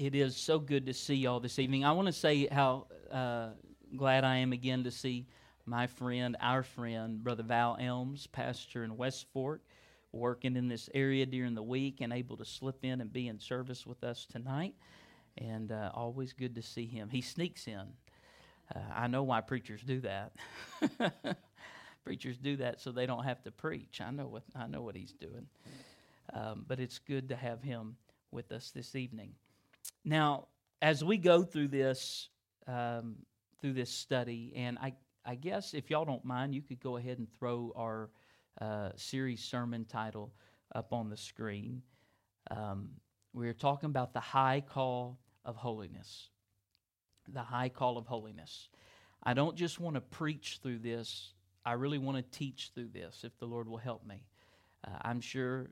It is so good to see y'all this evening. I want to say how uh, glad I am again to see my friend, our friend, Brother Val Elms, pastor in West Fork, working in this area during the week and able to slip in and be in service with us tonight. And uh, always good to see him. He sneaks in. Uh, I know why preachers do that. preachers do that so they don't have to preach. I know what I know what he's doing. Um, but it's good to have him with us this evening. Now, as we go through this um, through this study, and I I guess if y'all don't mind, you could go ahead and throw our uh, series sermon title up on the screen. Um, we're talking about the high call of holiness. The high call of holiness. I don't just want to preach through this. I really want to teach through this, if the Lord will help me. Uh, I'm sure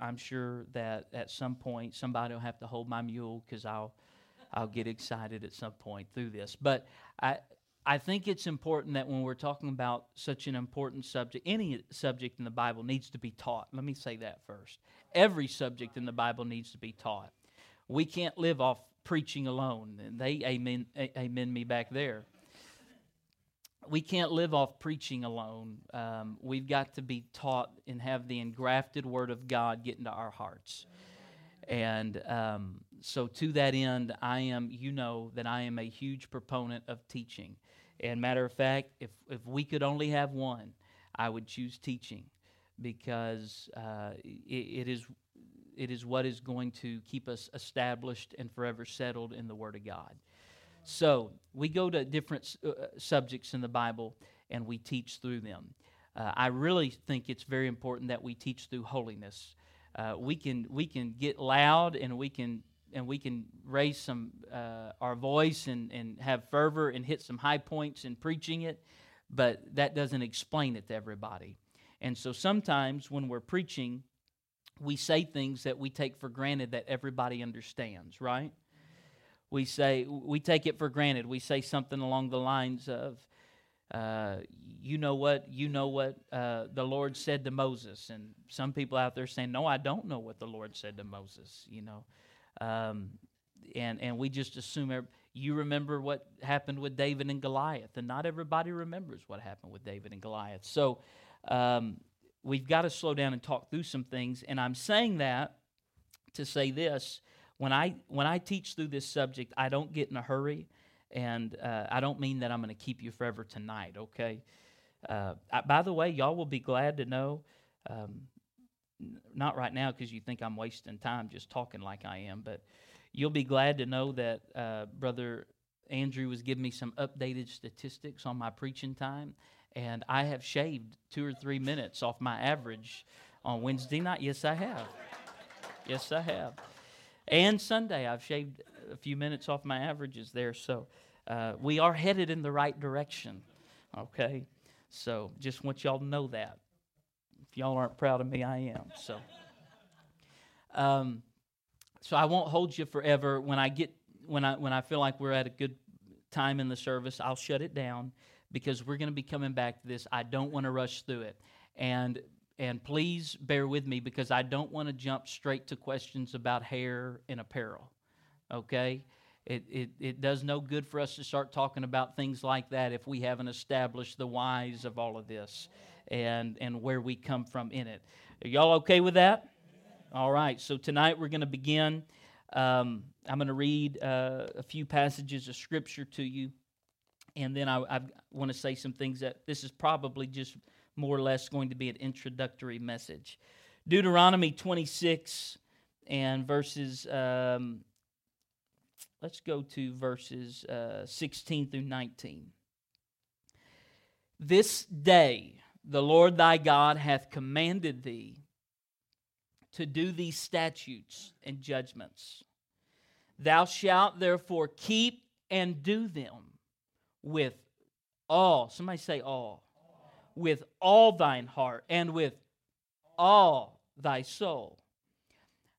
I'm sure that at some point somebody will have to hold my mule because I'll I'll get excited at some point through this. But I I think it's important that when we're talking about such an important subject, any subject in the Bible needs to be taught. Let me say that first. Every subject in the Bible needs to be taught. We can't live off preaching alone. They amen amen me back there we can't live off preaching alone. Um, we've got to be taught and have the engrafted Word of God get into our hearts. And um, so, to that end, I am, you know, that I am a huge proponent of teaching. And matter of fact, if, if we could only have one, I would choose teaching because uh, it, it is it is what is going to keep us established and forever settled in the Word of God. So we go to different uh, subjects in the Bible and we teach through them. Uh, I really think it's very important that we teach through holiness. Uh, we can we can get loud and we can and we can raise some uh, our voice and, and have fervor and hit some high points in preaching it, but that doesn't explain it to everybody. And so sometimes when we're preaching, we say things that we take for granted that everybody understands, right? We say we take it for granted. We say something along the lines of, uh, "You know what? You know what uh, the Lord said to Moses." And some people out there saying, "No, I don't know what the Lord said to Moses." You know, um, and and we just assume you remember what happened with David and Goliath, and not everybody remembers what happened with David and Goliath. So. Um, we've got to slow down and talk through some things. And I'm saying that to say this when I when I teach through this subject, I don't get in a hurry, and uh, I don't mean that I'm going to keep you forever tonight. Okay. Uh, I, by the way, y'all will be glad to know. Um, not right now because you think I'm wasting time just talking like I am, but you'll be glad to know that uh, Brother Andrew was giving me some updated statistics on my preaching time, and I have shaved two or three minutes off my average on Wednesday night. Yes, I have. Yes, I have and Sunday. I've shaved a few minutes off my averages there. So uh, we are headed in the right direction. Okay? So just want y'all to know that. If y'all aren't proud of me, I am. So. Um, so I won't hold you forever. When I get when I when I feel like we're at a good time in the service, I'll shut it down because we're going to be coming back to this. I don't want to rush through it. And and please bear with me because I don't want to jump straight to questions about hair and apparel. Okay? It, it, it does no good for us to start talking about things like that if we haven't established the whys of all of this and, and where we come from in it. Are y'all okay with that? All right, so tonight we're going to begin. Um, I'm going to read uh, a few passages of Scripture to you, and then I, I want to say some things that this is probably just more or less going to be an introductory message. Deuteronomy 26 and verses, um, let's go to verses uh, 16 through 19. This day the Lord thy God hath commanded thee to do these statutes and judgments. Thou shalt therefore keep and do them with all. Somebody say all with all thine heart and with all thy soul.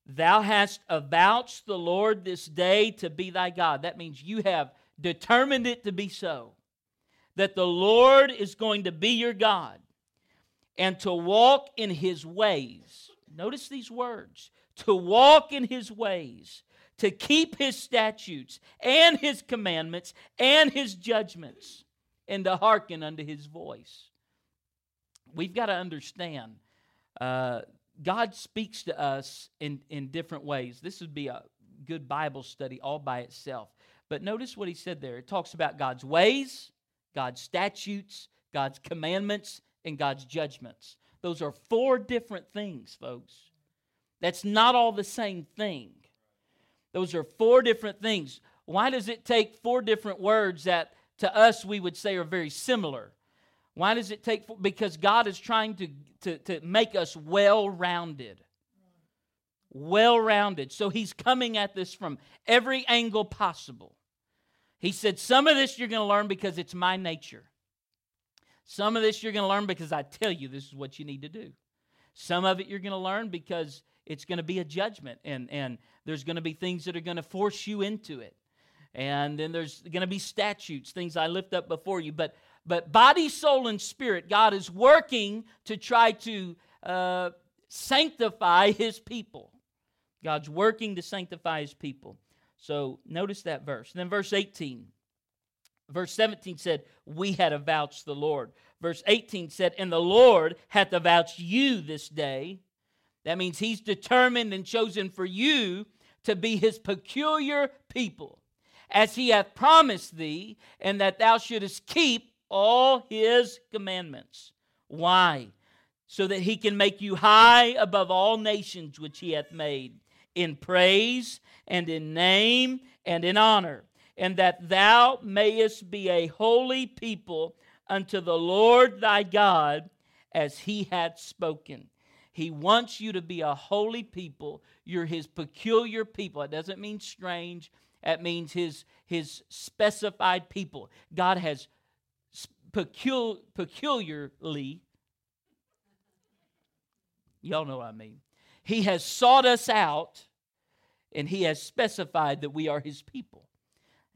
Thou hast avouched the Lord this day to be thy God. That means you have determined it to be so. That the Lord is going to be your God and to walk in his ways. Notice these words to walk in his ways, to keep his statutes and his commandments and his judgments and to hearken unto his voice. We've got to understand uh, God speaks to us in, in different ways. This would be a good Bible study all by itself. But notice what he said there. It talks about God's ways, God's statutes, God's commandments, and God's judgments. Those are four different things, folks. That's not all the same thing. Those are four different things. Why does it take four different words that to us we would say are very similar? Why does it take? Because God is trying to, to, to make us well rounded. Well rounded. So He's coming at this from every angle possible. He said, Some of this you're going to learn because it's my nature. Some of this you're going to learn because I tell you this is what you need to do. Some of it you're going to learn because it's going to be a judgment and, and there's going to be things that are going to force you into it. And then there's going to be statutes, things I lift up before you. But, but body, soul, and spirit, God is working to try to uh, sanctify his people. God's working to sanctify his people. So notice that verse. And then verse 18. Verse 17 said, We had avouched the Lord. Verse 18 said, And the Lord hath avouched you this day. That means he's determined and chosen for you to be his peculiar people, as he hath promised thee, and that thou shouldest keep all his commandments. Why? So that he can make you high above all nations which he hath made, in praise and in name and in honor and that thou mayest be a holy people unto the Lord thy God as he hath spoken. He wants you to be a holy people. You're his peculiar people. It doesn't mean strange, it means his, his specified people. God has pecul- peculiarly, y'all know what I mean. He has sought us out and he has specified that we are his people.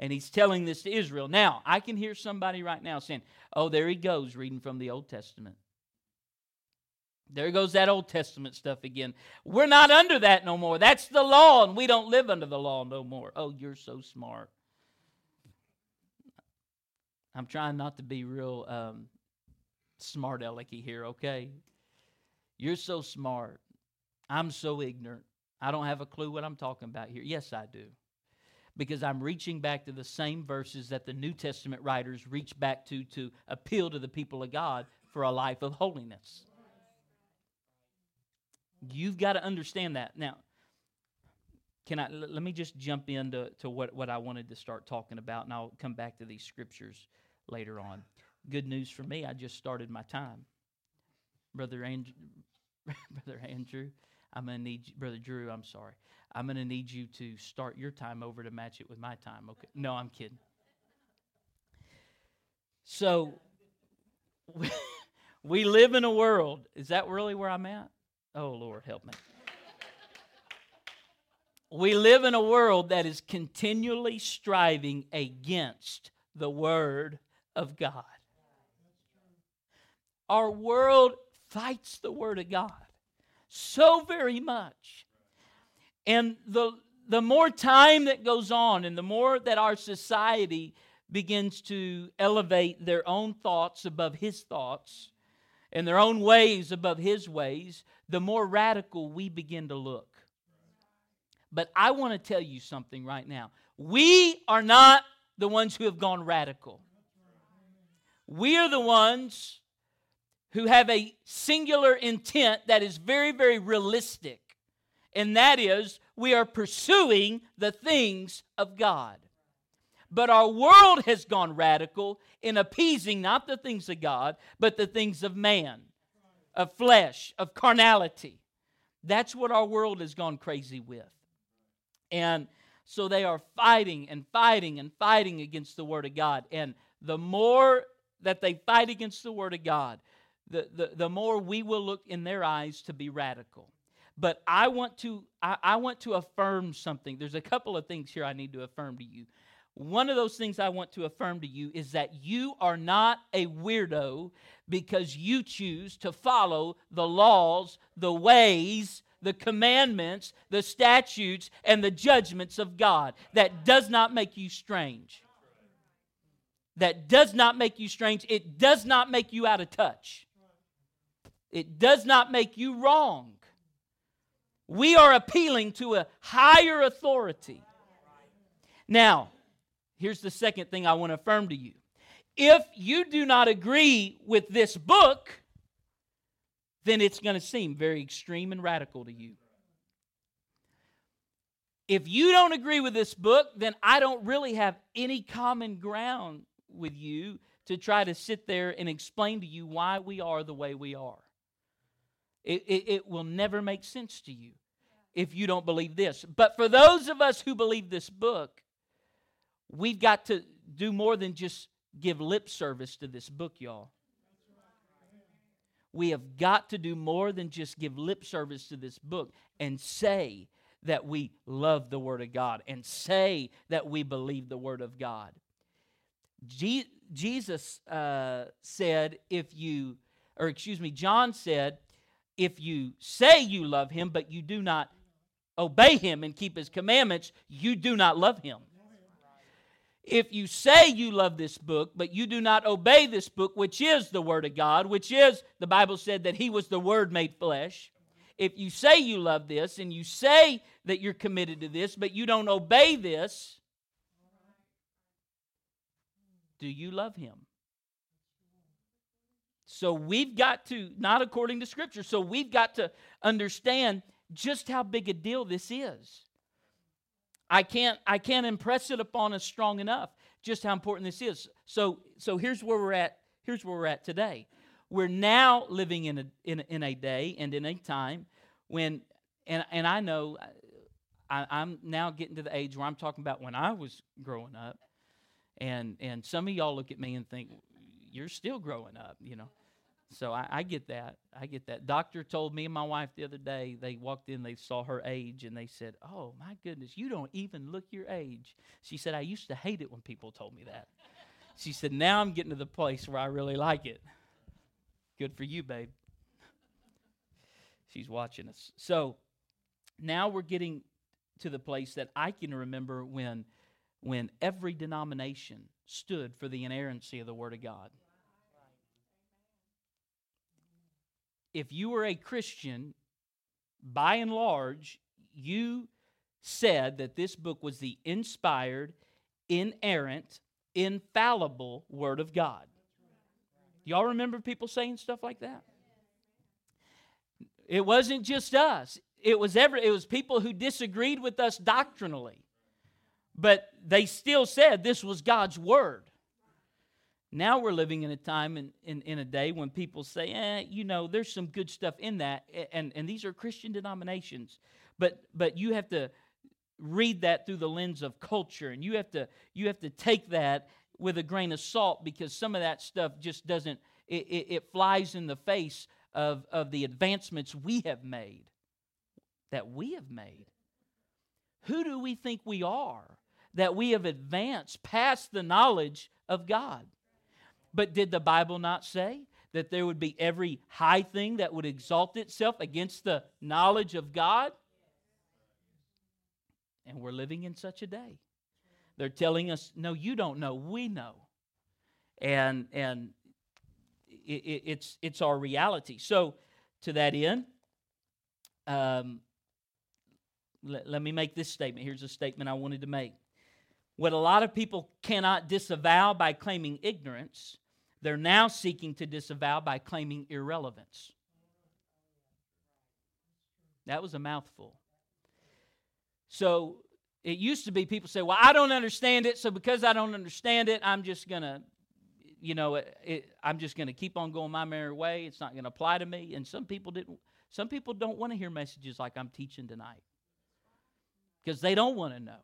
And he's telling this to Israel. Now, I can hear somebody right now saying, oh, there he goes reading from the Old Testament. There goes that Old Testament stuff again. We're not under that no more. That's the law, and we don't live under the law no more. Oh, you're so smart. I'm trying not to be real um, smart alecky here, okay? You're so smart. I'm so ignorant. I don't have a clue what I'm talking about here. Yes, I do because I'm reaching back to the same verses that the New Testament writers reach back to to appeal to the people of God for a life of holiness. You've got to understand that. Now, can I let me just jump into to what, what I wanted to start talking about, and I'll come back to these scriptures later on. Good news for me, I just started my time. Brother Andrew, Brother Andrew, I'm gonna need you, Brother Drew, I'm sorry. I'm going to need you to start your time over to match it with my time. Okay. No, I'm kidding. So we live in a world. Is that really where I'm at? Oh, Lord, help me. we live in a world that is continually striving against the Word of God. Our world fights the Word of God so very much and the, the more time that goes on, and the more that our society begins to elevate their own thoughts above his thoughts and their own ways above his ways, the more radical we begin to look. But I want to tell you something right now. We are not the ones who have gone radical. We are the ones who have a singular intent that is very, very realistic and that is we are pursuing the things of God. But our world has gone radical in appeasing not the things of God, but the things of man, of flesh, of carnality. That's what our world has gone crazy with. And so they are fighting and fighting and fighting against the Word of God. And the more that they fight against the Word of God, the, the, the more we will look in their eyes to be radical. But I want to I, I want to affirm something. There's a couple of things here I need to affirm to you. One of those things I want to affirm to you is that you are not a weirdo because you choose to follow the laws, the ways, the commandments, the statutes, and the judgments of God. That does not make you strange. That does not make you strange. It does not make you out of touch. It does not make you wrong. We are appealing to a higher authority. Now, here's the second thing I want to affirm to you. If you do not agree with this book, then it's going to seem very extreme and radical to you. If you don't agree with this book, then I don't really have any common ground with you to try to sit there and explain to you why we are the way we are. It, it, it, will never make sense to you if you don't believe this. But for those of us who believe this book, we've got to do more than just give lip service to this book, y'all. We have got to do more than just give lip service to this book and say that we love the Word of God and say that we believe the Word of God. Je- Jesus uh, said, if you, or excuse me, John said, if you say you love Him, but you do not obey Him and keep His commandments, you do not love Him. If you say you love this book, but you do not obey this book, which is the Word of God, which is, the Bible said that He was the Word made flesh. If you say you love this and you say that you're committed to this, but you don't obey this, do you love Him? So we've got to, not according to Scripture, so we've got to understand just how big a deal this is. I can't I can't impress it upon us strong enough just how important this is. So so here's where we're at. Here's where we're at today. We're now living in a in, in a day and in a time when and and I know I, I'm now getting to the age where I'm talking about when I was growing up, and and some of y'all look at me and think you're still growing up, you know. So I, I, get that. I get that. Doctor told me and my wife the other day, they walked in, they saw her age, and they said, Oh, my goodness, you don't even look your age. She said, I used to hate it when people told me that. she said, Now I'm getting to the place where I really like it. Good for you, babe. She's watching us. So now we're getting to the place that I can remember when, when every denomination stood for the inerrancy of the Word of God. if you were a Christian, by and large, you said that this book was the inspired, inerrant, infallible Word of God. Y'all remember people saying stuff like that? It wasn't just us. It was every it was people who disagreed with us doctrinally. But they still said this was God's word. Now we're living in a time in, in, in, a day when people say, eh, you know, there's some good stuff in that. And, and these are Christian denominations. But, but you have to read that through the lens of culture. And you have, to, you have to take that with a grain of salt because some of that stuff just doesn't, it, it, it flies in the face of, of the advancements we have made. That we have made. Who do we think we are that we have advanced past the knowledge of God? But did the Bible not say that there would be every high thing that would exalt itself against the knowledge of God? And we're living in such a day. They're telling us, no, you don't know, we know. And, and it, it, it's, it's our reality. So, to that end, um, let, let me make this statement. Here's a statement I wanted to make. What a lot of people cannot disavow by claiming ignorance, they're now seeking to disavow by claiming irrelevance. That was a mouthful. So it used to be people say, Well, I don't understand it, so because I don't understand it, I'm just going to, you know, it, it, I'm just going to keep on going my merry way. It's not going to apply to me. And some people didn't. Some people don't want to hear messages like I'm teaching tonight because they don't want to know.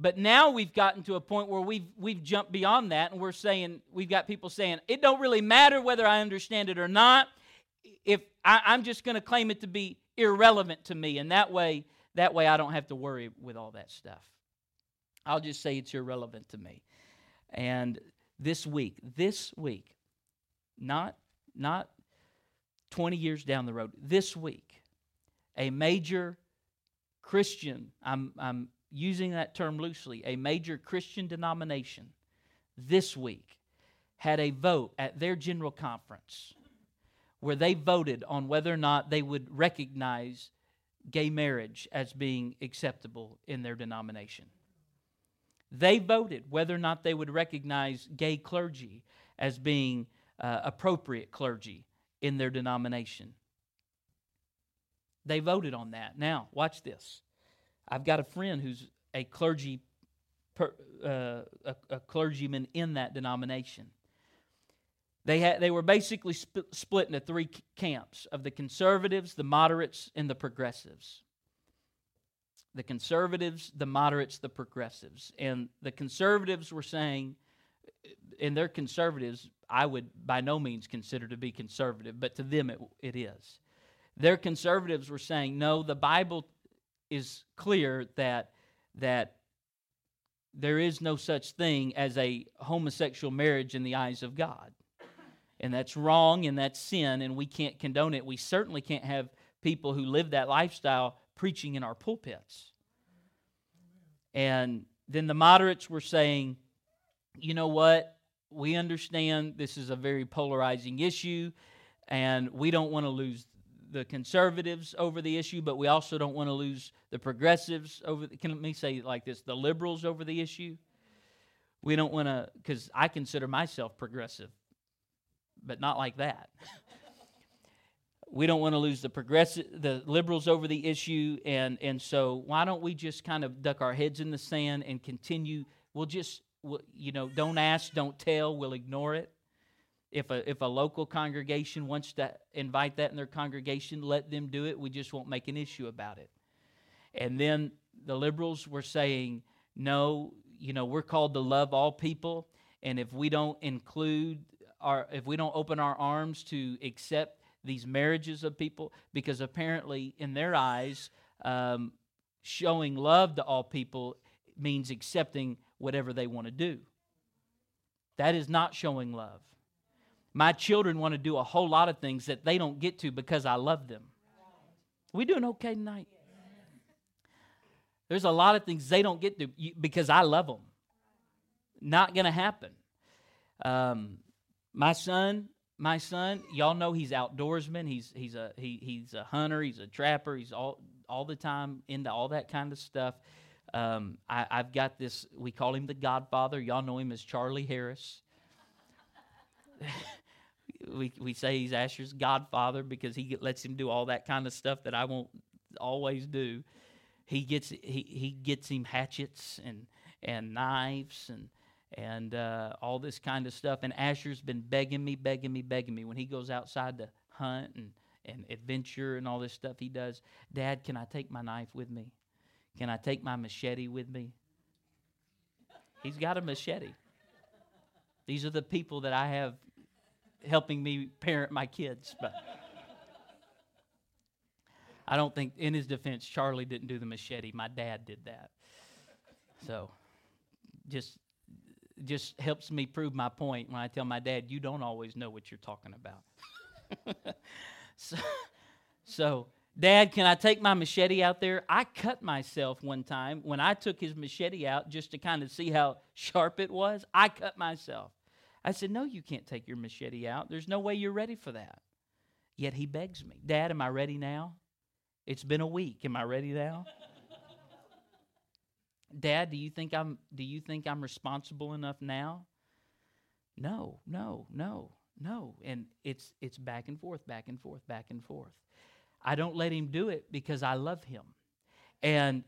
But now we've gotten to a point where we've, we've jumped beyond that and we're saying, we've got people saying, it don't really matter whether I understand it or not. If I, I'm just going to claim it to be irrelevant to me, and that way, that way I don't have to worry with all that stuff. I'll just say it's irrelevant to me. And this week, this week, not not 20 years down the road, this week, a major Christian, I'm, I'm using that term loosely, a major Christian denomination this week had a vote at their general conference where they voted on whether or not they would recognize gay marriage as being acceptable in their denomination. They voted whether or not they would recognize gay clergy as being uh, appropriate clergy in their denomination. They voted on that. Now, watch this. I've got a friend who's a clergy, per, uh, a, a clergyman in that denomination. They, had, they were basically sp- split into three camps of the conservatives, the moderates, and the progressives. The conservatives, the moderates, the progressives. And the conservatives were saying, and they're conservatives, I would by no means consider to be conservative, but to them it, it is. Their conservatives were saying, no, the Bible is clear that, that there is no such thing as a homosexual marriage in the eyes of God and that's wrong and that's sin and we can't condone it. We certainly can't have people who live that lifestyle preaching in our pulpits. And then the moderates were saying, you know what? We understand this is a very polarizing issue, and we don't want to lose the conservatives over the issue, but we also don't want to lose the progressives over. The, can let me say like this: the liberals over the issue. We don't want to, because I consider myself progressive but not like that. we don't want to lose the progressive the liberals over the issue and and so why don't we just kind of duck our heads in the sand and continue we'll just we'll, you know don't ask don't tell we'll ignore it if a if a local congregation wants to invite that in their congregation let them do it we just won't make an issue about it and then the liberals were saying no you know we're called to love all people and if we don't include our if we don't open our arms to accept these marriages of people, because apparently in their eyes, um, showing love to all people means accepting whatever they want to do. That is not showing love. My children want to do a whole lot of things that they don't get to because I love them. We doing okay tonight? There's a lot of things they don't get to because I love them. Not going to happen. Um, my son, my son, y'all know he's outdoorsman. He's he's a he, he's a hunter. He's a trapper. He's all all the time into all that kind of stuff. Um, I, I've got this. We call him the Godfather. Y'all know him as Charlie Harris. we we say he's Asher's Godfather because he lets him do all that kind of stuff that I won't always do. He gets he he gets him hatchets and and knives and and uh, all this kind of stuff. And Asher's been begging me, begging me, begging me when he goes outside to hunt and, and adventure and all this stuff he does. Dad, can I take my knife with me? Can I take my machete with me? He's got a machete. These are the people that I have helping me parent my kids. But I don't think, in his defense, Charlie didn't do the machete. My dad did that. So just just helps me prove my point when I tell my dad, you don't always know what you're talking about. so, so, Dad, can I take my machete out there? I cut myself one time when I took his machete out just to kind of see how sharp it was. I cut myself. I said, No, you can't take your machete out. There's no way you're ready for that. Yet he begs me, Dad, am I ready now? It's been a week. Am I ready now? Dad, do you think I'm do you think I'm responsible enough now? No, no, no, no. And it's it's back and forth, back and forth, back and forth. I don't let him do it because I love him. And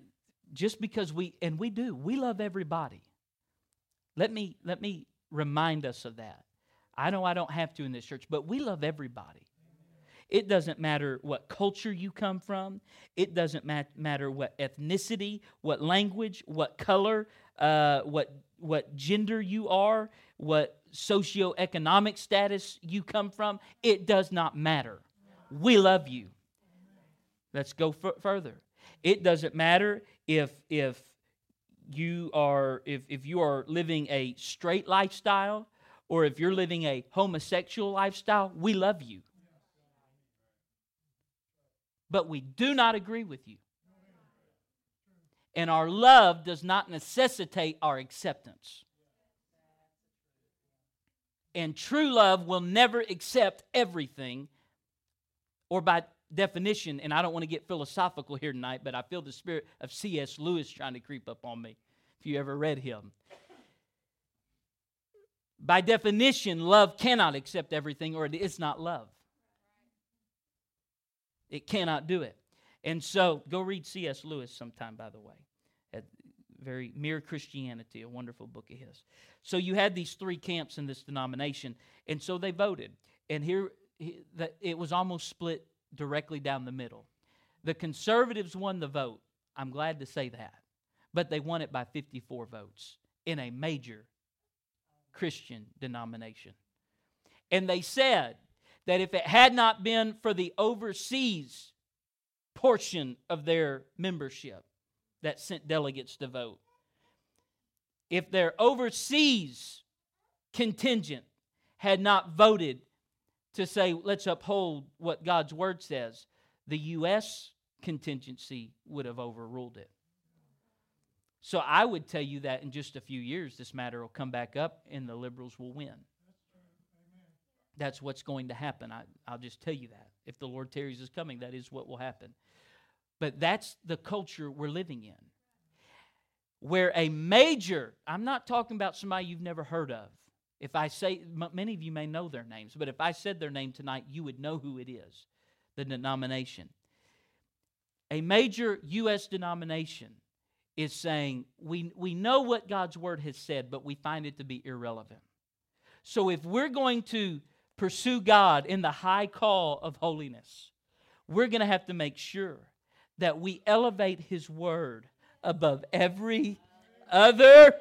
just because we and we do, we love everybody. Let me let me remind us of that. I know I don't have to in this church, but we love everybody. It doesn't matter what culture you come from. It doesn't mat- matter what ethnicity, what language, what color, uh, what what gender you are, what socioeconomic status you come from. It does not matter. We love you. Let's go f- further. It doesn't matter if if you are if, if you are living a straight lifestyle or if you're living a homosexual lifestyle, we love you. but we do not agree with you. And our love does not necessitate our acceptance. And true love will never accept everything, or by definition, and I don't want to get philosophical here tonight, but I feel the spirit of C.S. Lewis trying to creep up on me, if you ever read him. By definition, love cannot accept everything, or it is not love. It cannot do it. And so, go read C.S. Lewis sometime, by the way. At very Mere Christianity, a wonderful book of his. So you had these three camps in this denomination, and so they voted. And here, it was almost split directly down the middle. The conservatives won the vote. I'm glad to say that. But they won it by 54 votes in a major Christian denomination. And they said that if it had not been for the overseas portion of their membership that sent delegates to vote, if their overseas contingent had not voted to say, let's uphold what God's word says, the U.S. contingency would have overruled it. So I would tell you that in just a few years, this matter will come back up and the liberals will win. That's what's going to happen. I, will just tell you that. If the Lord tarries is coming, that is what will happen. But that's the culture we're living in. Where a major, I'm not talking about somebody you've never heard of. If I say, many of you may know their names, but if I said their name tonight, you would know who it is the denomination. A major U.S. denomination is saying, we, we know what God's word has said, but we find it to be irrelevant. So if we're going to pursue God in the high call of holiness, we're going to have to make sure that we elevate His word above every other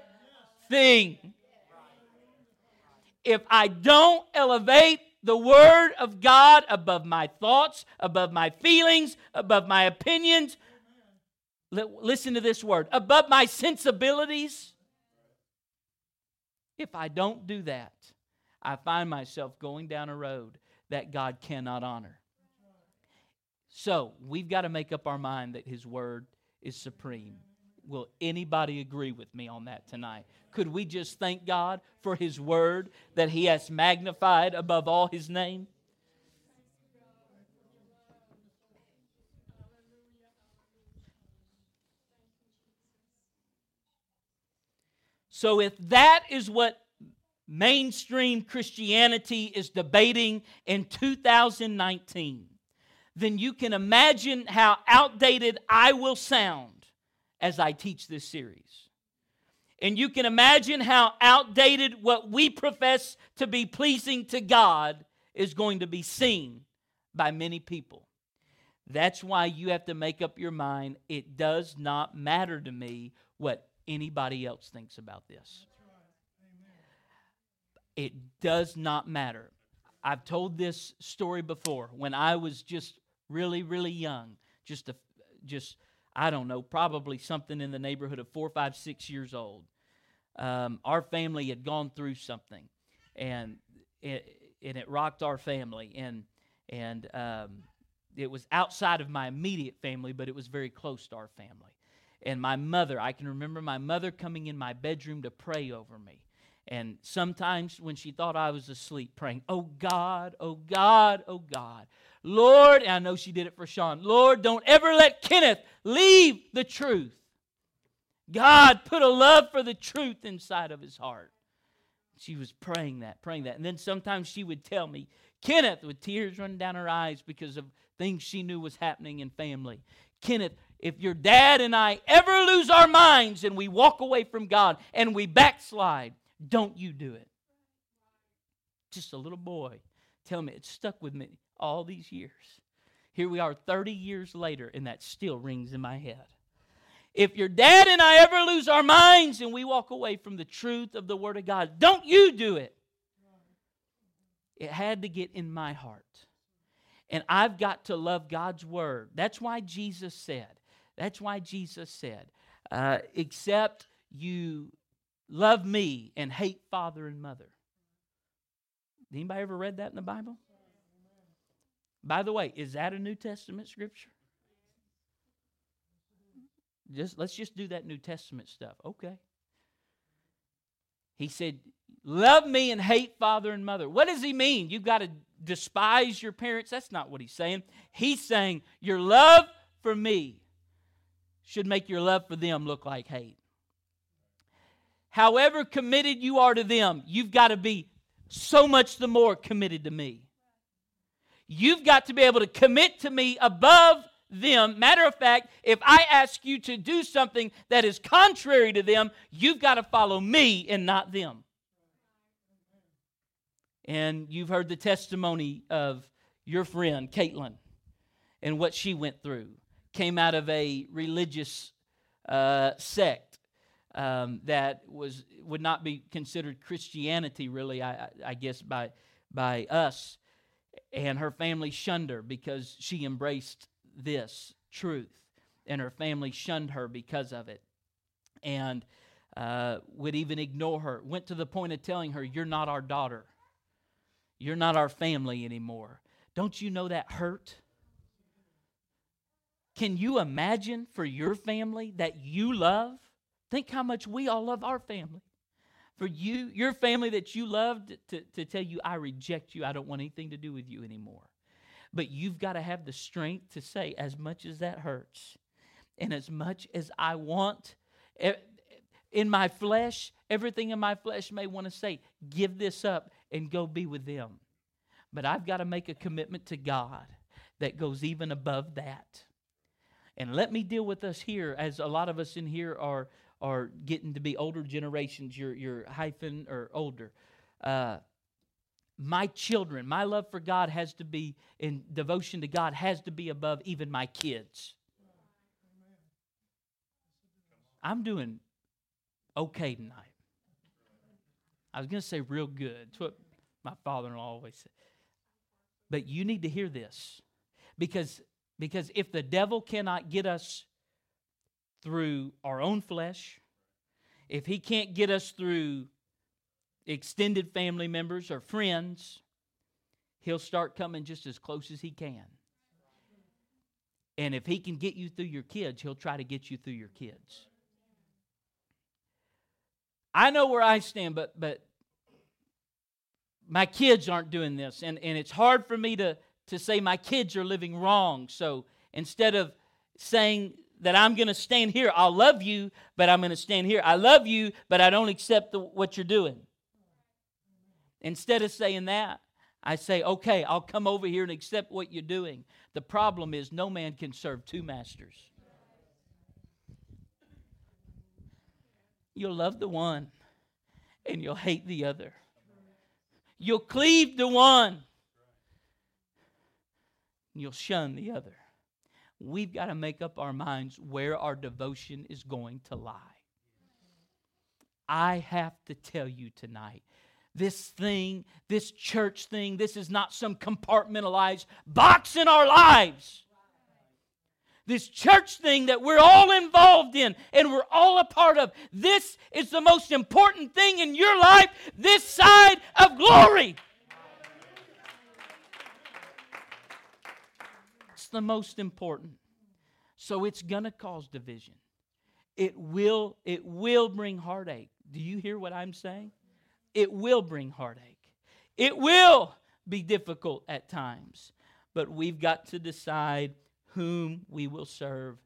thing. If I don't elevate the Word of God above my thoughts, above my feelings, above my opinions, listen to this word, above my sensibilities, if I don't do that, I find myself going down a road that God cannot honor. So we've got to make up our mind that His Word is supreme. Will anybody agree with me on that tonight? Could we just thank God for His Word that He has magnified above all His name? So, if that is what mainstream Christianity is debating in 2019, then you can imagine how outdated I will sound as I teach this series. And you can imagine how outdated what we profess to be pleasing to God is going to be seen by many people. That's why you have to make up your mind it does not matter to me what anybody else thinks about this. It does not matter. I've told this story before. When I was just really, really young, just a, just I don't know, probably something in the neighborhood of four, five, six years old. Um, our family had gone through something, and it, and it rocked our family, and and um, it was outside of my immediate family, but it was very close to our family. And my mother, I can remember my mother coming in my bedroom to pray over me. And sometimes when she thought I was asleep, praying, Oh God, oh God, oh God. Lord, I know she did it for Sean. Lord, don't ever let Kenneth leave the truth. God put a love for the truth inside of his heart. She was praying that, praying that. And then sometimes she would tell me, Kenneth, with tears running down her eyes because of things she knew was happening in family. Kenneth, if your dad and I ever lose our minds and we walk away from God and we backslide, don't you do it. Just a little boy. Tell me, it stuck with me all these years. Here we are 30 years later, and that still rings in my head. If your dad and I ever lose our minds and we walk away from the truth of the Word of God, don't you do it. It had to get in my heart. And I've got to love God's Word. That's why Jesus said, that's why Jesus said, uh, except you love me and hate father and mother. Anybody ever read that in the Bible? By the way, is that a New Testament scripture? just let's just do that New Testament stuff. Okay. He said, Love me and hate father and mother. What does he mean? You've got to despise your parents? That's not what he's saying. He's saying, Your love for me should make your love for them look like hate. However committed you are to them, you've got to be so much the more committed to me. You've got to be able to commit to me above them. Matter of fact, if I ask you to do something that is contrary to them, you've got to follow me and not them. And you've heard the testimony of your friend, Caitlin, and what she went through. Came out of a religious uh, sect um, that was would not be considered Christianity, really, I, I guess, by, by us. And her family shunned her because she embraced this truth, and her family shunned her because of it, and uh, would even ignore her. Went to the point of telling her, You're not our daughter, you're not our family anymore. Don't you know that hurt? Can you imagine for your family that you love? Think how much we all love our family. For you, your family that you loved, to, to tell you, I reject you, I don't want anything to do with you anymore. But you've got to have the strength to say, as much as that hurts, and as much as I want, in my flesh, everything in my flesh may want to say, give this up and go be with them. But I've got to make a commitment to God that goes even above that. And let me deal with us here, as a lot of us in here are, are getting to be older generations. You're, you're hyphen or older. Uh, my children, my love for God has to be, in devotion to God, has to be above even my kids. I'm doing okay tonight. I was going to say real good. That's what my father in law always said. But you need to hear this because, because if the devil cannot get us through our own flesh, if he can't get us through extended family members or friends, he'll start coming just as close as he can. And if he can get you through your kids, he'll try to get you through your kids. I know where I stand, but but my kids aren't doing this. And, and it's hard for me to, to say my kids are living wrong. So instead of saying that I'm going to stand here, I'll love you, but I'm going to stand here. I love you, but I don't accept the, what you're doing. Instead of saying that, I say, okay, I'll come over here and accept what you're doing. The problem is, no man can serve two masters. You'll love the one and you'll hate the other. You'll cleave the one, and you'll shun the other. We've got to make up our minds where our devotion is going to lie. I have to tell you tonight this thing, this church thing, this is not some compartmentalized box in our lives this church thing that we're all involved in and we're all a part of. This is the most important thing in your life this side of glory. The most important. So it's going to cause division. It will it will bring heartache. Do you hear what I'm saying? It will bring heartache. It will be difficult at times. But we've got to decide whom we will serve.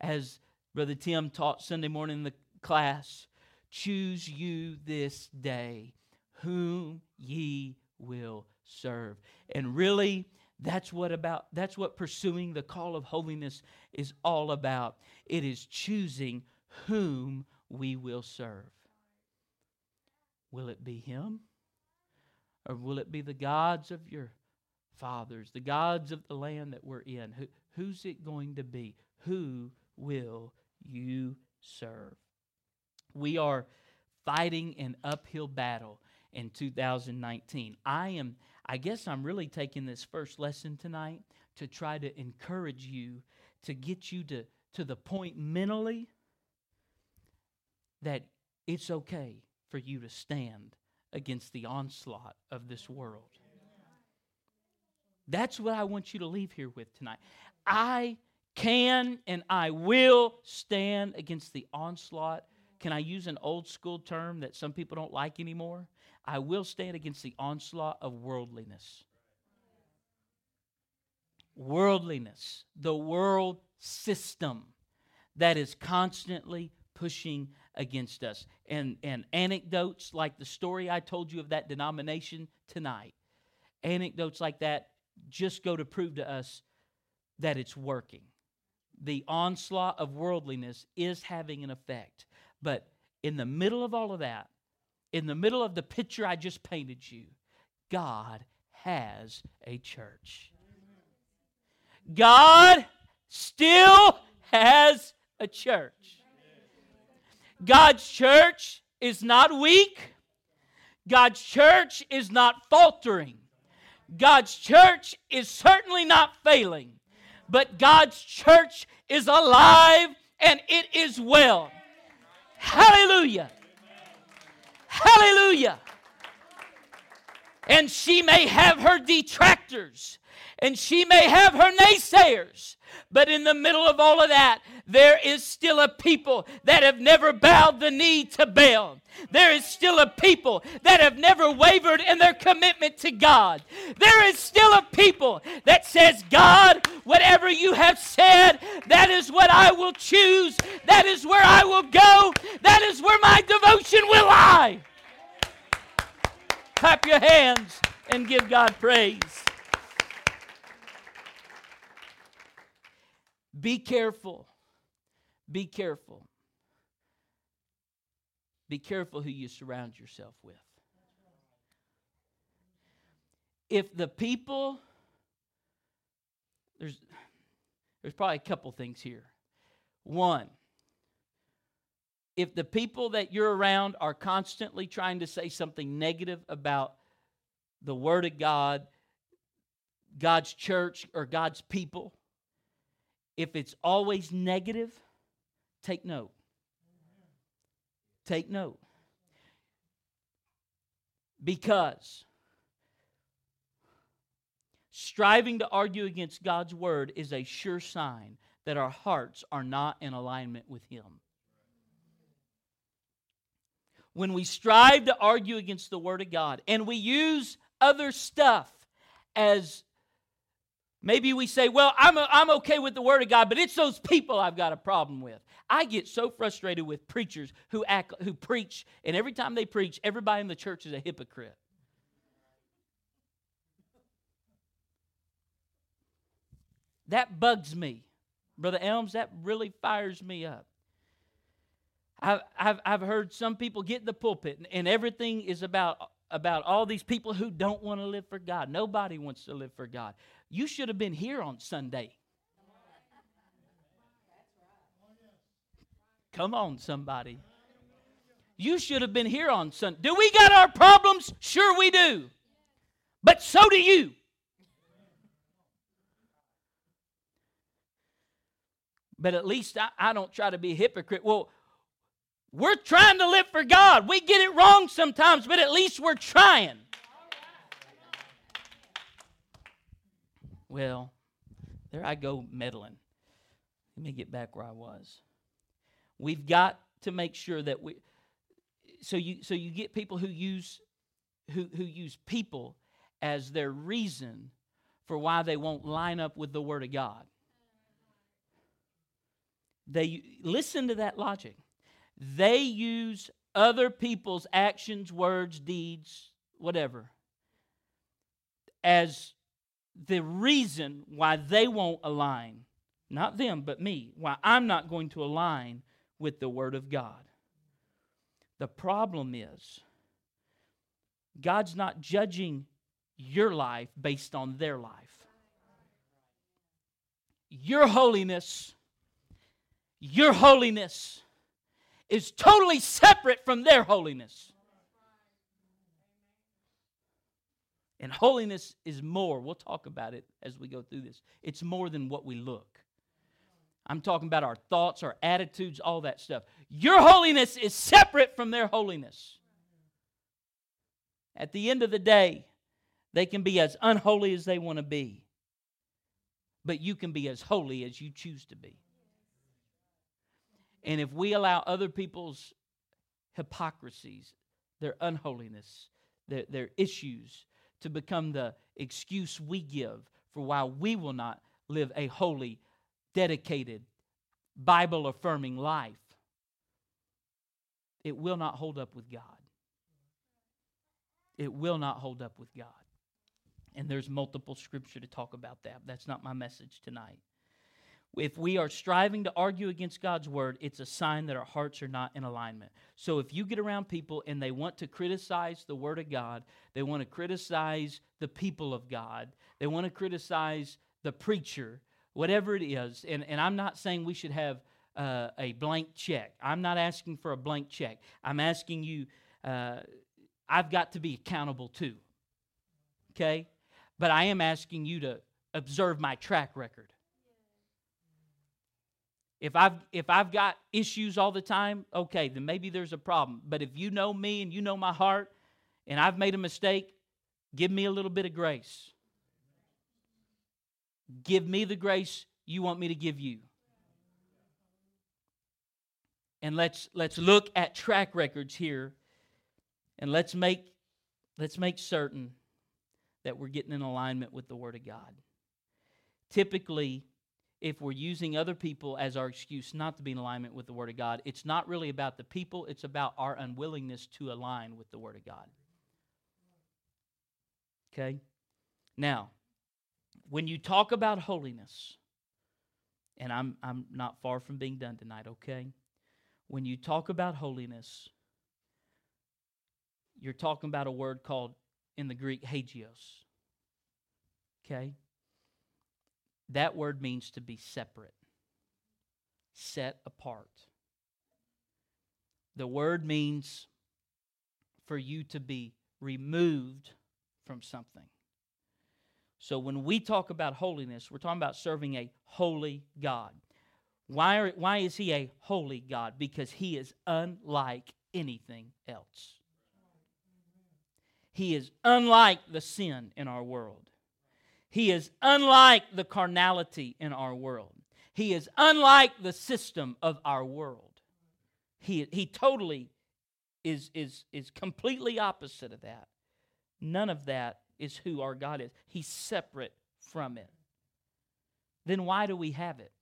As Brother Tim taught Sunday morning in the class, choose you this day whom ye will serve. And really, that's what about that's what pursuing the call of holiness is all about. It is choosing whom we will serve. Will it be him? Or will it be the gods of your fathers, the gods of the land that we're in? Who, Who's it going to be? Who will you serve? We are fighting an uphill battle in 2019. I am I guess I'm really taking this first lesson tonight to try to encourage you to get you to to the point mentally that it's okay for you to stand against the onslaught of this world. That's what I want you to leave here with tonight. I can and I will stand against the onslaught. Can I use an old school term that some people don't like anymore? I will stand against the onslaught of worldliness. Worldliness, the world system that is constantly pushing against us. And, and anecdotes like the story I told you of that denomination tonight, anecdotes like that just go to prove to us that it's working. The onslaught of worldliness is having an effect. But in the middle of all of that, in the middle of the picture I just painted you, God has a church. God still has a church. God's church is not weak. God's church is not faltering. God's church is certainly not failing. But God's church is alive and it is well. Hallelujah. Hallelujah. And she may have her detractors and she may have her naysayers, but in the middle of all of that, there is still a people that have never bowed the knee to Baal. There is still a people that have never wavered in their commitment to God. There is still a people that says, God, whatever you have said, that is what I will choose. That is where I will go. That is where my devotion will lie. Clap your hands and give God praise. Be careful. Be careful. Be careful who you surround yourself with. If the people, there's, there's probably a couple things here. One, if the people that you're around are constantly trying to say something negative about the Word of God, God's church, or God's people, if it's always negative, take note. Take note. Because striving to argue against God's word is a sure sign that our hearts are not in alignment with Him. When we strive to argue against the word of God and we use other stuff as Maybe we say, well, I'm, a, I'm okay with the Word of God, but it's those people I've got a problem with. I get so frustrated with preachers who, act, who preach, and every time they preach, everybody in the church is a hypocrite. That bugs me. Brother Elms, that really fires me up. I've, I've, I've heard some people get in the pulpit, and, and everything is about about all these people who don't want to live for God. Nobody wants to live for God. You should have been here on Sunday. Come on, somebody. You should have been here on Sunday. Do we got our problems? Sure, we do. But so do you. But at least I, I don't try to be a hypocrite. Well, we're trying to live for God. We get it wrong sometimes, but at least we're trying. Well, there I go meddling. Let me get back where I was. We've got to make sure that we so you so you get people who use who who use people as their reason for why they won't line up with the word of God. They listen to that logic. They use other people's actions, words, deeds, whatever, as the reason why they won't align. Not them, but me. Why I'm not going to align with the Word of God. The problem is, God's not judging your life based on their life. Your holiness, your holiness is totally separate from their holiness. And holiness is more. We'll talk about it as we go through this. It's more than what we look. I'm talking about our thoughts, our attitudes, all that stuff. Your holiness is separate from their holiness. At the end of the day, they can be as unholy as they want to be. but you can be as holy as you choose to be. And if we allow other people's hypocrisies, their unholiness, their, their issues to become the excuse we give for why we will not live a holy, dedicated, Bible affirming life, it will not hold up with God. It will not hold up with God. And there's multiple scripture to talk about that. That's not my message tonight. If we are striving to argue against God's word, it's a sign that our hearts are not in alignment. So if you get around people and they want to criticize the word of God, they want to criticize the people of God, they want to criticize the preacher, whatever it is, and, and I'm not saying we should have uh, a blank check. I'm not asking for a blank check. I'm asking you, uh, I've got to be accountable too. Okay? But I am asking you to observe my track record. If I've if I've got issues all the time, okay, then maybe there's a problem. But if you know me and you know my heart and I've made a mistake, give me a little bit of grace. Give me the grace you want me to give you. And let's let's look at track records here and let's make let's make certain that we're getting in alignment with the word of God. Typically, if we're using other people as our excuse not to be in alignment with the Word of God, it's not really about the people, it's about our unwillingness to align with the Word of God. Okay? Now, when you talk about holiness, and I'm, I'm not far from being done tonight, okay? When you talk about holiness, you're talking about a word called in the Greek hagios. Okay? That word means to be separate, set apart. The word means for you to be removed from something. So when we talk about holiness, we're talking about serving a holy God. Why, are, why is he a holy God? Because he is unlike anything else. He is unlike the sin in our world. He is unlike the carnality in our world. He is unlike the system of our world. He, he totally is, is, is completely opposite of that. None of that is who our God is. He's separate from it. Then why do we have it?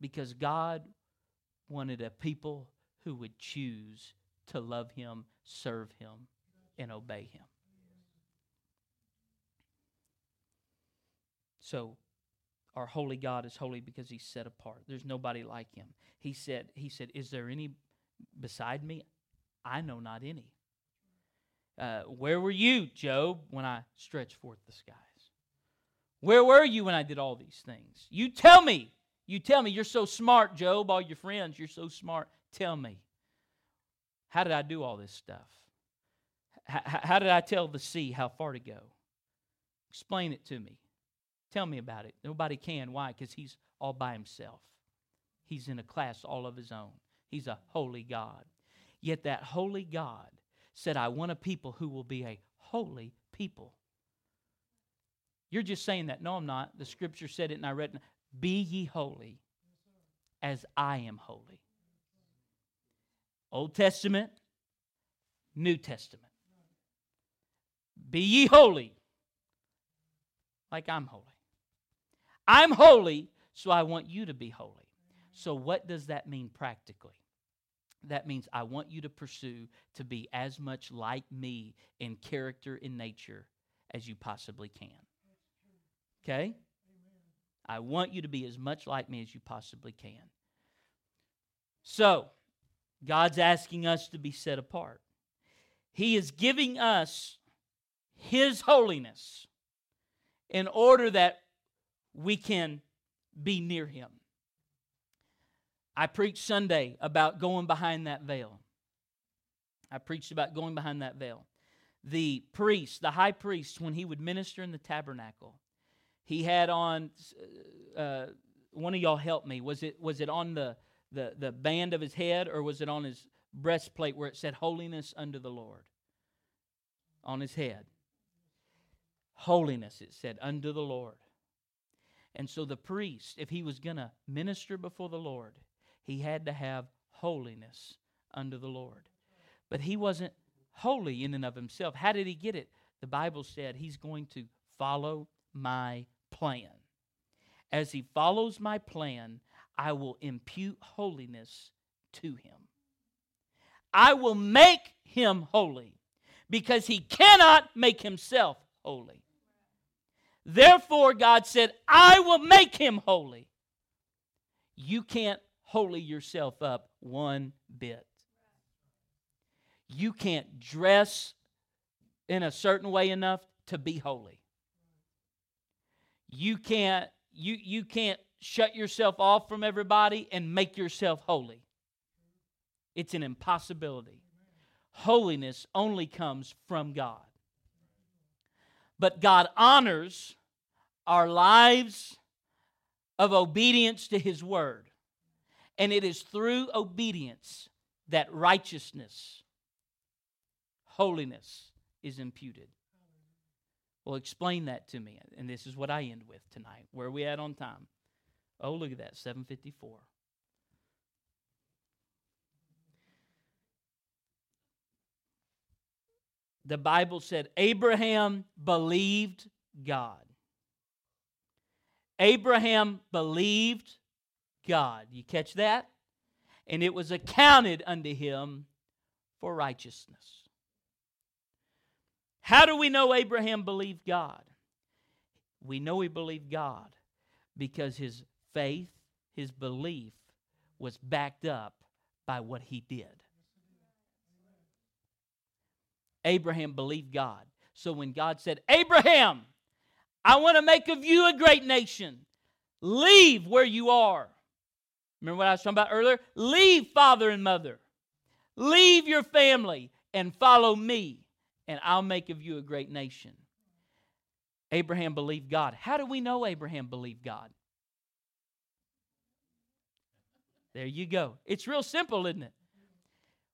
Because God wanted a people who would choose to love Him, serve Him, and obey Him. So our holy God is holy because he's set apart. There's nobody like him. He said, he said, Is there any beside me? I know not any. Uh, where were you, Job, when I stretched forth the skies? Where were you when I did all these things? You tell me. You tell me. You're so smart, Job. All your friends, you're so smart. Tell me. How did I do all this stuff? H- how did I tell the sea how far to go? Explain it to me. Tell me about it. Nobody can. Why? Because he's all by himself. He's in a class all of his own. He's a holy God. Yet that holy God said, I want a people who will be a holy people. You're just saying that. No, I'm not. The scripture said it and I read. Be ye holy as I am holy. Old Testament, New Testament. Be ye holy like I'm holy. I'm holy, so I want you to be holy. So, what does that mean practically? That means I want you to pursue to be as much like me in character in nature as you possibly can. Okay? I want you to be as much like me as you possibly can. So, God's asking us to be set apart. He is giving us His holiness in order that we can be near him. I preached Sunday about going behind that veil. I preached about going behind that veil. The priest, the high priest, when he would minister in the tabernacle, he had on. Uh, one of y'all help me. Was it was it on the, the the band of his head or was it on his breastplate where it said "Holiness unto the Lord"? On his head. Holiness, it said, unto the Lord. And so the priest, if he was going to minister before the Lord, he had to have holiness unto the Lord. But he wasn't holy in and of himself. How did he get it? The Bible said he's going to follow my plan. As he follows my plan, I will impute holiness to him. I will make him holy because he cannot make himself holy. Therefore, God said, I will make him holy. You can't holy yourself up one bit. You can't dress in a certain way enough to be holy. You can't you you can't shut yourself off from everybody and make yourself holy. It's an impossibility. Holiness only comes from God. But God honors our lives of obedience to His Word. And it is through obedience that righteousness, holiness is imputed. Well, explain that to me. And this is what I end with tonight. Where are we at on time? Oh, look at that, 754. The Bible said Abraham believed God. Abraham believed God. You catch that? And it was accounted unto him for righteousness. How do we know Abraham believed God? We know he believed God because his faith, his belief was backed up by what he did. Abraham believed God. So when God said, Abraham, I want to make of you a great nation, leave where you are. Remember what I was talking about earlier? Leave father and mother, leave your family, and follow me, and I'll make of you a great nation. Abraham believed God. How do we know Abraham believed God? There you go. It's real simple, isn't it?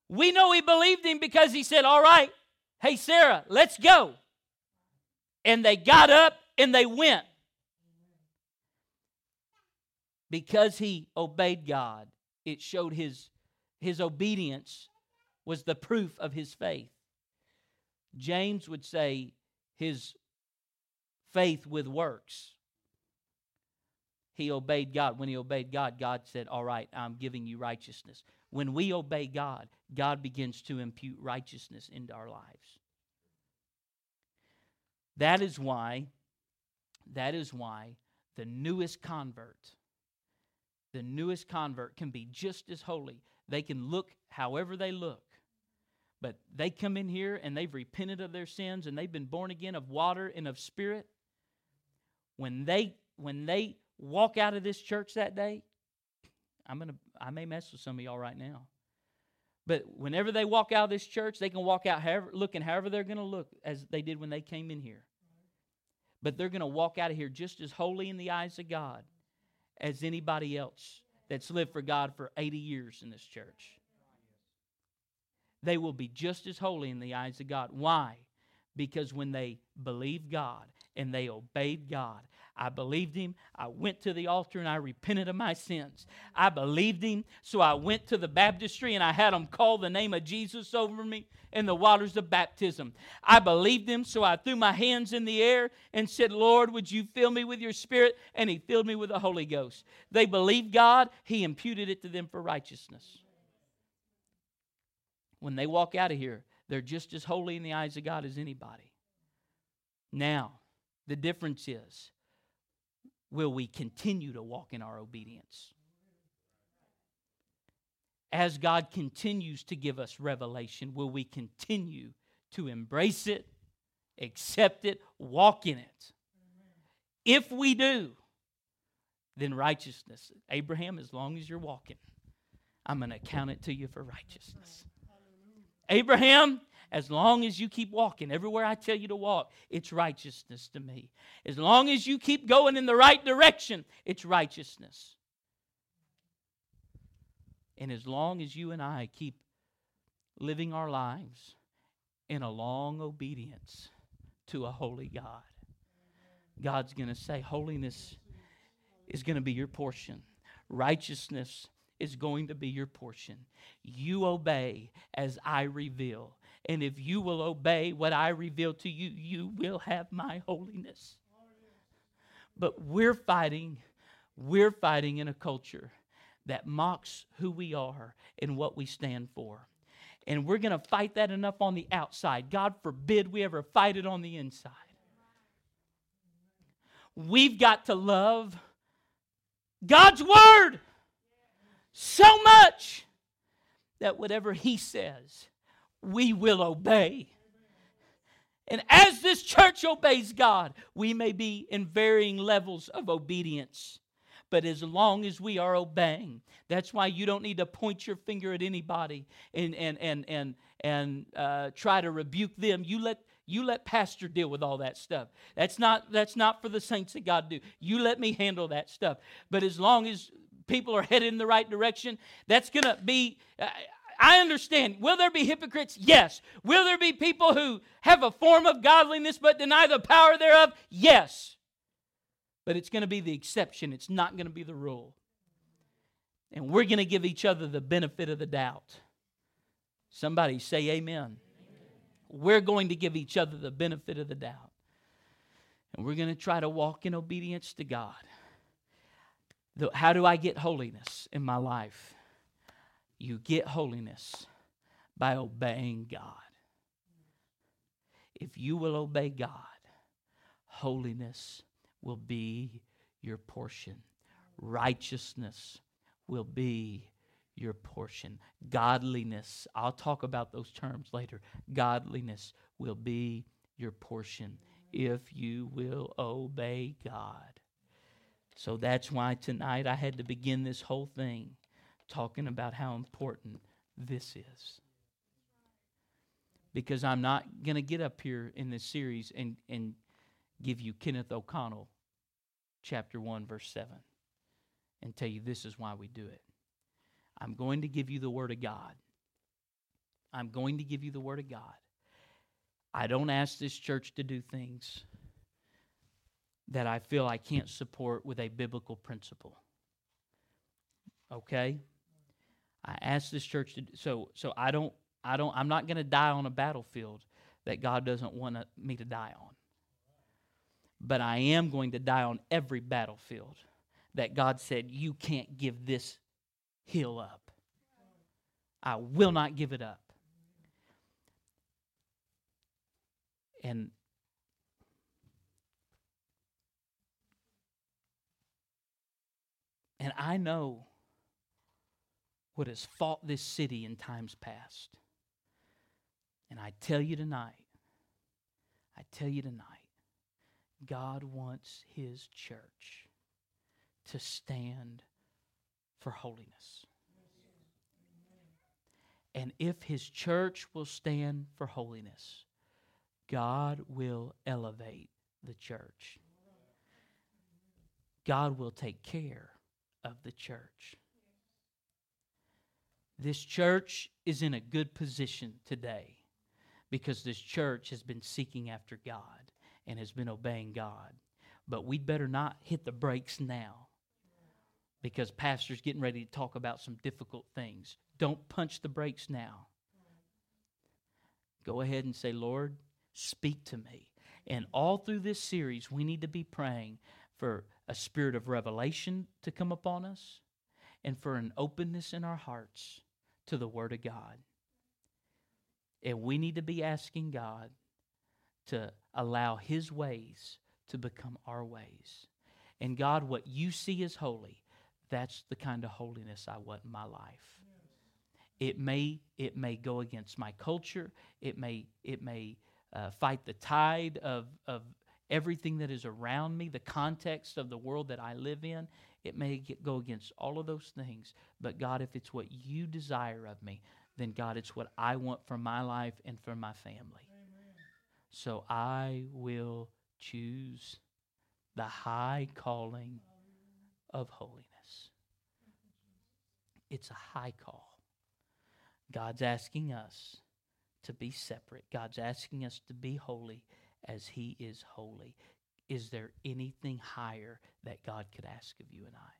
We know he believed him because he said, All right, hey, Sarah, let's go. And they got up and they went. Because he obeyed God, it showed his, his obedience was the proof of his faith. James would say his faith with works he obeyed God. When he obeyed God, God said, All right, I'm giving you righteousness. When we obey God, God begins to impute righteousness into our lives. That is why, that is why the newest convert, the newest convert can be just as holy. They can look however they look. But they come in here and they've repented of their sins and they've been born again of water and of spirit. When they when they walk out of this church that day, I'm gonna I may mess with some of y'all right now. But whenever they walk out of this church, they can walk out however, looking however they're going to look as they did when they came in here. But they're going to walk out of here just as holy in the eyes of God as anybody else that's lived for God for 80 years in this church. They will be just as holy in the eyes of God. Why? Because when they believe God and they obeyed God I believed him. I went to the altar and I repented of my sins. I believed him, so I went to the baptistry and I had them call the name of Jesus over me in the waters of baptism. I believed him, so I threw my hands in the air and said, Lord, would you fill me with your spirit? And he filled me with the Holy Ghost. They believed God, he imputed it to them for righteousness. When they walk out of here, they're just as holy in the eyes of God as anybody. Now, the difference is will we continue to walk in our obedience? As God continues to give us revelation, will we continue to embrace it, accept it, walk in it? If we do, then righteousness. Abraham, as long as you're walking, I'm going to count it to you for righteousness. Abraham, as long as you keep walking everywhere I tell you to walk, it's righteousness to me. As long as you keep going in the right direction, it's righteousness. And as long as you and I keep living our lives in a long obedience to a holy God, God's going to say, Holiness, is going to be your portion. Righteousness is going to be your portion. You obey as I reveal. And if you will obey what I reveal to you, you will have my holiness. But we're fighting, we're fighting in a culture that mocks who we are and what we stand for. And we're going to fight that enough on the outside. God forbid we ever fight it on the inside. We've got to love God's Word so much that whatever He says, we will obey. And as this church obeys God, we may be in varying levels of obedience. But as long as we are obeying, that's why you don't need to point your finger at anybody and, and, and, and, and uh, try to rebuke them. You let, you let pastor deal with all that stuff that's not that's not for the saints of god do you let me handle that stuff but as long as people are headed in the right direction that's going to be uh, I understand. Will there be hypocrites? Yes. Will there be people who have a form of godliness but deny the power thereof? Yes. But it's going to be the exception, it's not going to be the rule. And we're going to give each other the benefit of the doubt. Somebody say amen. We're going to give each other the benefit of the doubt. And we're going to try to walk in obedience to God. How do I get holiness in my life? You get holiness by obeying God. If you will obey God, holiness will be your portion, righteousness will be your portion. Godliness, I'll talk about those terms later. Godliness will be your portion if you will obey God. So that's why tonight I had to begin this whole thing talking about how important this is. Because I'm not going to get up here in this series and, and give you Kenneth O'Connell, chapter 1, verse 7, and tell you this is why we do it. I'm going to give you the Word of God. I'm going to give you the Word of God. I don't ask this church to do things that I feel I can't support with a biblical principle. Okay? I ask this church to so so I don't I don't I'm not going to die on a battlefield that God doesn't want me to die on. But I am going to die on every battlefield that God said you can't give this hill up. I will not give it up. And and I know what has fought this city in times past. And I tell you tonight, I tell you tonight, God wants his church to stand for holiness. And if his church will stand for holiness, God will elevate the church. God will take care of the church. This church is in a good position today because this church has been seeking after God and has been obeying God. But we'd better not hit the brakes now because pastor's getting ready to talk about some difficult things. Don't punch the brakes now. Go ahead and say, Lord, speak to me. And all through this series, we need to be praying for a spirit of revelation to come upon us and for an openness in our hearts to the Word of God. And we need to be asking God to allow His ways to become our ways. And God, what you see as holy, that's the kind of holiness I want in my life. It may it may go against my culture. It may it may uh, fight the tide of of everything that is around me, the context of the world that I live in. It may get, go against all of those things. But God, if it's what you desire of me, then God, it's what I want for my life and for my family. Amen. So I will choose the high calling of holiness. It's a high call. God's asking us to be separate. God's asking us to be holy as He is holy. Is there anything higher that God could ask of you and I?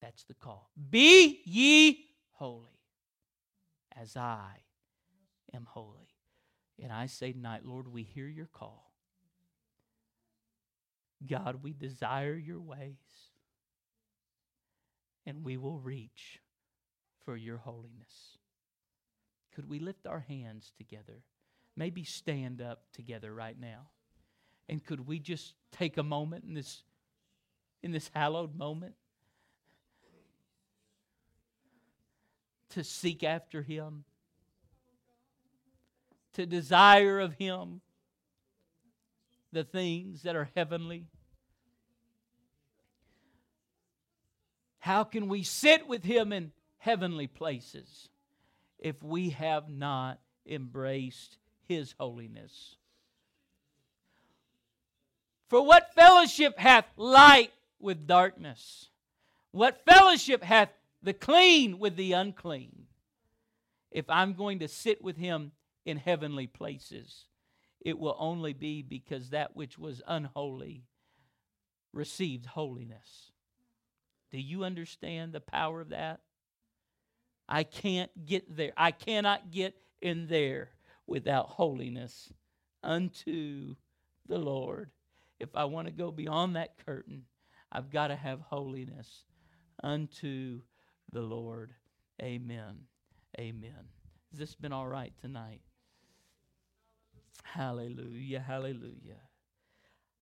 That's the call. Be ye holy as I am holy. And I say tonight, Lord, we hear your call. God, we desire your ways. And we will reach for your holiness. Could we lift our hands together? Maybe stand up together right now. And could we just take a moment in this in this hallowed moment to seek after him? To desire of him the things that are heavenly? How can we sit with him in heavenly places if we have not embraced his holiness? For what fellowship hath light with darkness? What fellowship hath the clean with the unclean? If I'm going to sit with him in heavenly places, it will only be because that which was unholy received holiness. Do you understand the power of that? I can't get there. I cannot get in there without holiness unto the Lord. If I want to go beyond that curtain, I've got to have holiness unto the Lord. Amen. Amen. Has this been all right tonight? Hallelujah. Hallelujah.